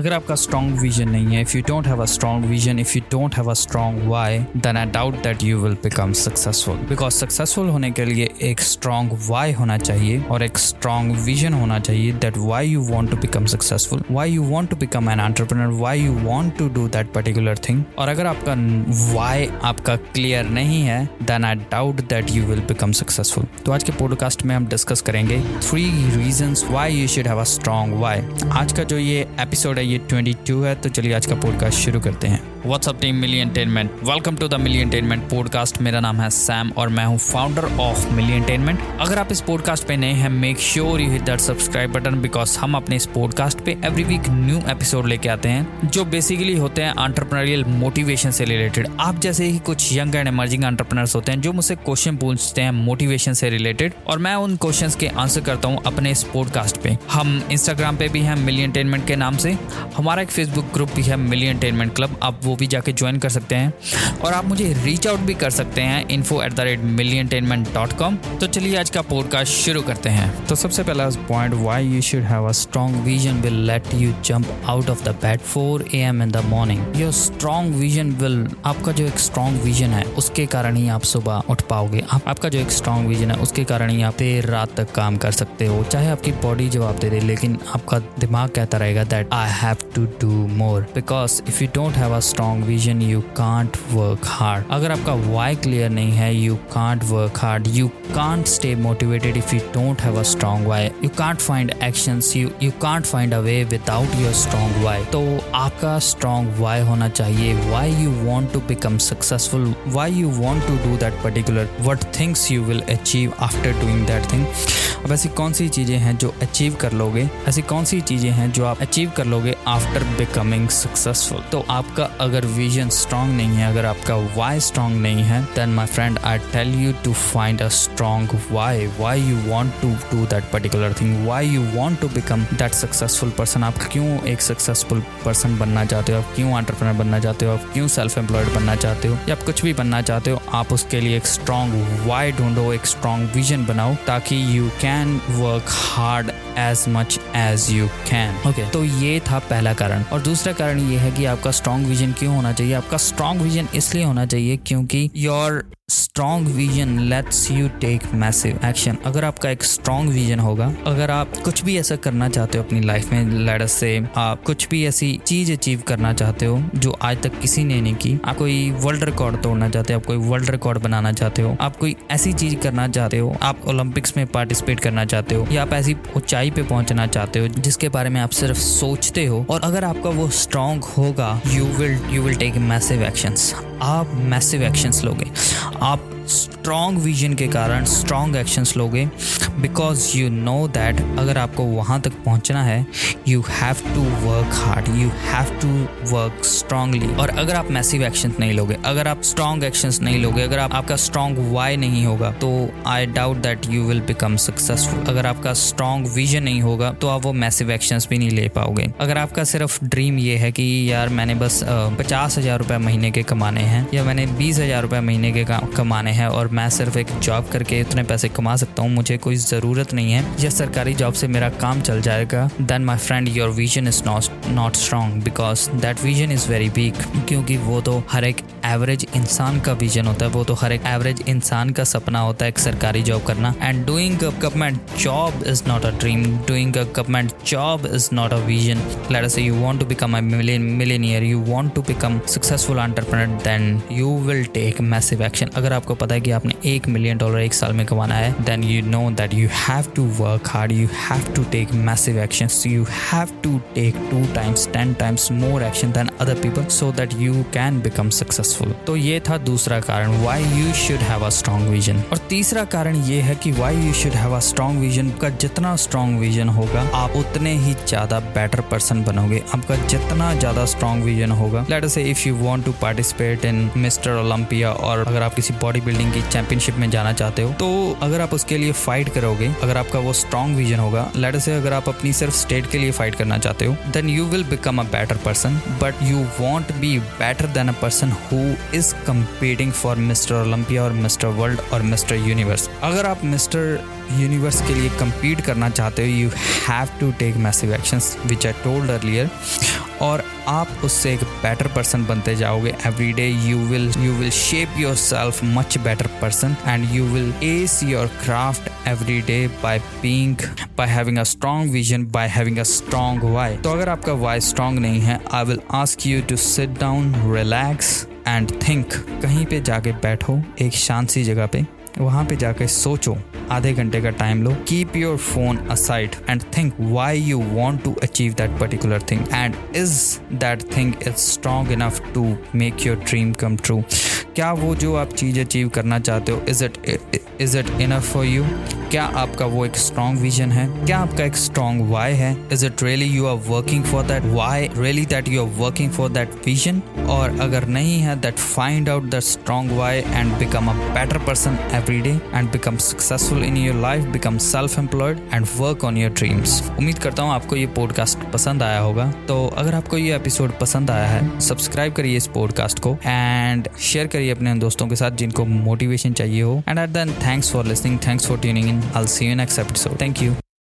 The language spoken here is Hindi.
अगर आपका स्ट्रॉन्ग विजन नहीं है if you don't have a strong vision if you don't have a strong why then I doubt that you will become successful because successful होने के लिए एक स्ट्रॉन्ग वाई होना चाहिए और एक स्ट्रॉन्ग विजन होना चाहिए that why you want to become successful why you want to become an entrepreneur why you want to do that particular thing और अगर आपका वाई आपका क्लियर नहीं है then I doubt that you will become successful तो आज के पॉडकास्ट में हम डिस्कस करेंगे three reason why you should have a strong why आज का जो ये एपिसोड है ये 22 है तो चलिए आज का पॉडकास्ट शुरू करते हैं। What's up team million tenment welcome to the million tenment podcast मेरा नाम है सैम और मैं हूँ फाउंडर ऑफ़ मिलियन टेनमेंट अगर आप इस पॉडकास्ट पे नए हैं make sure you hit that subscribe button because हम अपने इस पॉडकास्ट पे एवरी वीक न्यू एपिसोड लेके आते हैं, जो बेसिकली होते हैं एंटरप्रेन्योरियल मोटिवेशन से रिलेटेड आप जैसे ही कुछ यंग एंड एमर्जिंग एंटरप्रेनर्स होते हैं, जो मुझसे क्वेश्चन पूछते हैं मोटिवेशन से रिलेटेड और मैं उन क्वेश्चंस के आंसर करता हूँ अपने इस पॉडकास्ट पे. हम इंस्टाग्राम पे भी हैं मिलियन टेनमेंट के नाम से. हमारा एक फेसबुक ग्रुप भी है मिलियन टेनमेंट क्लब आप वो भी जाके ज्वाइन कर सकते हैं। और आप मुझे रीच आउट भी कर सकते हैं info at the rate tenment dot com तो चलिए आज का पॉडकास्ट शुरू करते हैं। तो सबसे पहला point why you should have a strong vision will let you jump out of the bed four A M in the morning your strong vision will आपका जो एक स्ट्रॉन्ग विजन है उसके कारण ही आप सुबह उठ पाओगे। आप, आपका जो एक स्ट्रॉन्ग विजन है उसके कारण ही आप देर रात तक काम कर सकते हो। चाहे आपकी बॉडी जवाब दे दे लेकिन आपका दिमाग कहता रहेगा that I have to do more because if you don't have a strong vision you can't work hard अगर आपका वाई क्लियर नहीं है you can't work hard you can't stay motivated if you don't have a strong why you can't find actions you you can't find a way without your strong why तो आपका स्ट्रॉन्ग वाई होना चाहिए. Why you want to become successful why you want to do that particular what things you will achieve after doing that thing अब ऐसी कौन सी चीज़ें हैं जो अचीव कर लोगे? ऐसी कौन सी चीज़ें हैं जो आप अचीव कर लोगे आफ्टर बिकमिंग सक्सेसफुल तो आपका अगर विजन स्ट्रांग नहीं है, अगर आपका वाई स्ट्रांग नहीं है then my friend I tell you to find a strong why why you want to do that particular thing why you want to become that successful person आप क्यों एक सक्सेसफुल पर्सन बनना चाहते हो? आप क्यों एंटरप्रेनर बनना चाहते हो? आप क्यों सेल्फ एम्प्लॉयड बनना चाहते हो? या आप कुछ भी बनना चाहते हो, आप उसके लिए एक स्ट्रांग वाई ढूंढो, एक स्ट्रांग विजन बनाओ, ताकि you can work hard as much as you can okay तो ये था पहला कारण। और दूसरा कारण ये है कि आपका स्ट्रॉन्ग विजन क्यों होना चाहिए? आपका स्ट्रॉन्ग विजन इसलिए होना चाहिए क्योंकि your strong vision lets you take massive action अगर आपका एक स्ट्रॉन्ग विजन होगा, अगर आप कुछ भी ऐसा करना चाहते हो अपनी लाइफ में लड़ से, आप कुछ भी ऐसी चीज़ अचीव करना चाहते हो जो आज तक किसी ने नहीं की। आप कोई वर्ल्ड रिकॉर्ड तोड़ना चाहते हो, आप कोई वर्ल्ड रिकॉर्ड बनाना चाहते हो, आप कोई ऐसी चीज़ करना चाहते हो, आप ओलंपिक्स में पार्टिसिपेट करना चाहते हो, या आप ऐसी ऊंचाई पे पहुँचना चाहते हो जिसके बारे में आप सिर्फ़ सोचते हो। और अगर आपका वो स्ट्रॉन्ग होगा you will you will take massive actions आप मैसिव एक्शंस लोगे। आप स्ट्रॉन्ग विजन के कारण स्ट्रॉन्ग एक्शंस लोगे बिकॉज़ यू नो दैट अगर आपको वहाँ तक पहुँचना है you have to work hard you have to work strongly और अगर आप मैसिव एक्शंस नहीं लोगे, अगर आप स्ट्रॉन्ग एक्शंस नहीं लोगे, अगर आप, आपका स्ट्रॉन्ग वाई नहीं होगा तो I doubt that you will become successful अगर आपका स्ट्रॉन्ग विजन नहीं होगा तो आप वो मैसिव एक्शंस भी नहीं ले पाओगे. अगर आपका सिर्फ़ ड्रीम ये है कि यार मैंने बस पचास हज़ार रुपये महीने के कमाने हैं, या मैंने बीस हज़ार रुपये महीने के, कमाने हैं और मैं सिर्फ़ एक जॉब करके इतने पैसे कमा सकता हूँ, मुझे कोई ज़रूरत नहीं है। या सरकारी जॉब से मेरा काम चल जाएगा। Then my friend your vision is not not strong because that vision is very weak क्योंकि वो तो हर एक एवरेज इंसान का विजन होता है। वो तो हर एक एवरेज इंसान का सपना होता है एक सरकारी जॉब करना। And doing a government job is not a dream doing a government job is not a vision let us say you want to become a millionaire you want to become successful entrepreneur then you will take massive action अगर आपको पता है कि आपने एक मिलियन डॉलर एक साल में कमाना है then you know that you have to work hard you have to take massive action you have to take two times ten times more action than other people so that you can become successful तो ये था दूसरा कारण why you should have a strong vision और तीसरा कारण ये है कि why you should have a strong vision का जितना स्ट्रॉन्ग विजन होगा, आप उतने ही ज़्यादा बेटर पर्सन बनोगे। आपका जितना ज़्यादा स्ट्रॉन्ग विजन होगा let say if you want to participate in Mister Olympia और अगर आप किसी बॉडी बिल्डिंग की चैंपियनशिप में जाना चाहते हो तो अगर आप उसके लिए फाइट करोगे, अगर आपका वो स्ट्रॉन्ग विजन होगा लेट से अगर आप अपनी सिर्फ़ स्टेट के लिए फाइट करना चाहते हो then you will become a better person but you won't be better than a person who is competing for Mister Olympia और मिस्टर वर्ल्ड और मिस्टर यूनिवर्स अगर आप मिस्टर यूनिवर्स के लिए कम्पीट करना चाहते हो you have to take massive actions which I told earlier और आप उससे एक बेटर पर्सन बनते जाओगे. Every day you will you will shape yourself much better person and you will ace your craft every day by being by having a strong vision by having a strong why तो अगर आपका वाई स्ट्रॉन्ग नहीं है I will ask you to sit down relax and think कहीं पे जाके बैठो, एक शांत सी जगह पे वहाँ पे जाके सोचो, आधे घंटे का time low keep your phone aside and think why you want to achieve that particular thing and is that thing is strong enough to make your dream come true क्या वो जो आप चीज़ अचीव करना चाहते हो is it is it enough for you क्या आपका वो एक स्ट्रॉन्ग विजन है? क्या आपका एक स्ट्रॉन्ग वाई है? Is it really you are working for that why really that you are working for that vision और अगर नहीं है that find out the strong why and become a better person every day and become successful in your life become self employed and work on your dreams उम्मीद करता हूँ आपको ये पॉडकास्ट पसंद आया होगा। तो अगर आपको ये एपिसोड पसंद आया है सब्सक्राइब करिए इस पॉडकास्ट को एंड शेयर करिए अपने दोस्तों के साथ जिनको मोटिवेशन चाहिए हो। And at then thanks for listening thanks for tuning in I see you next episode thank you.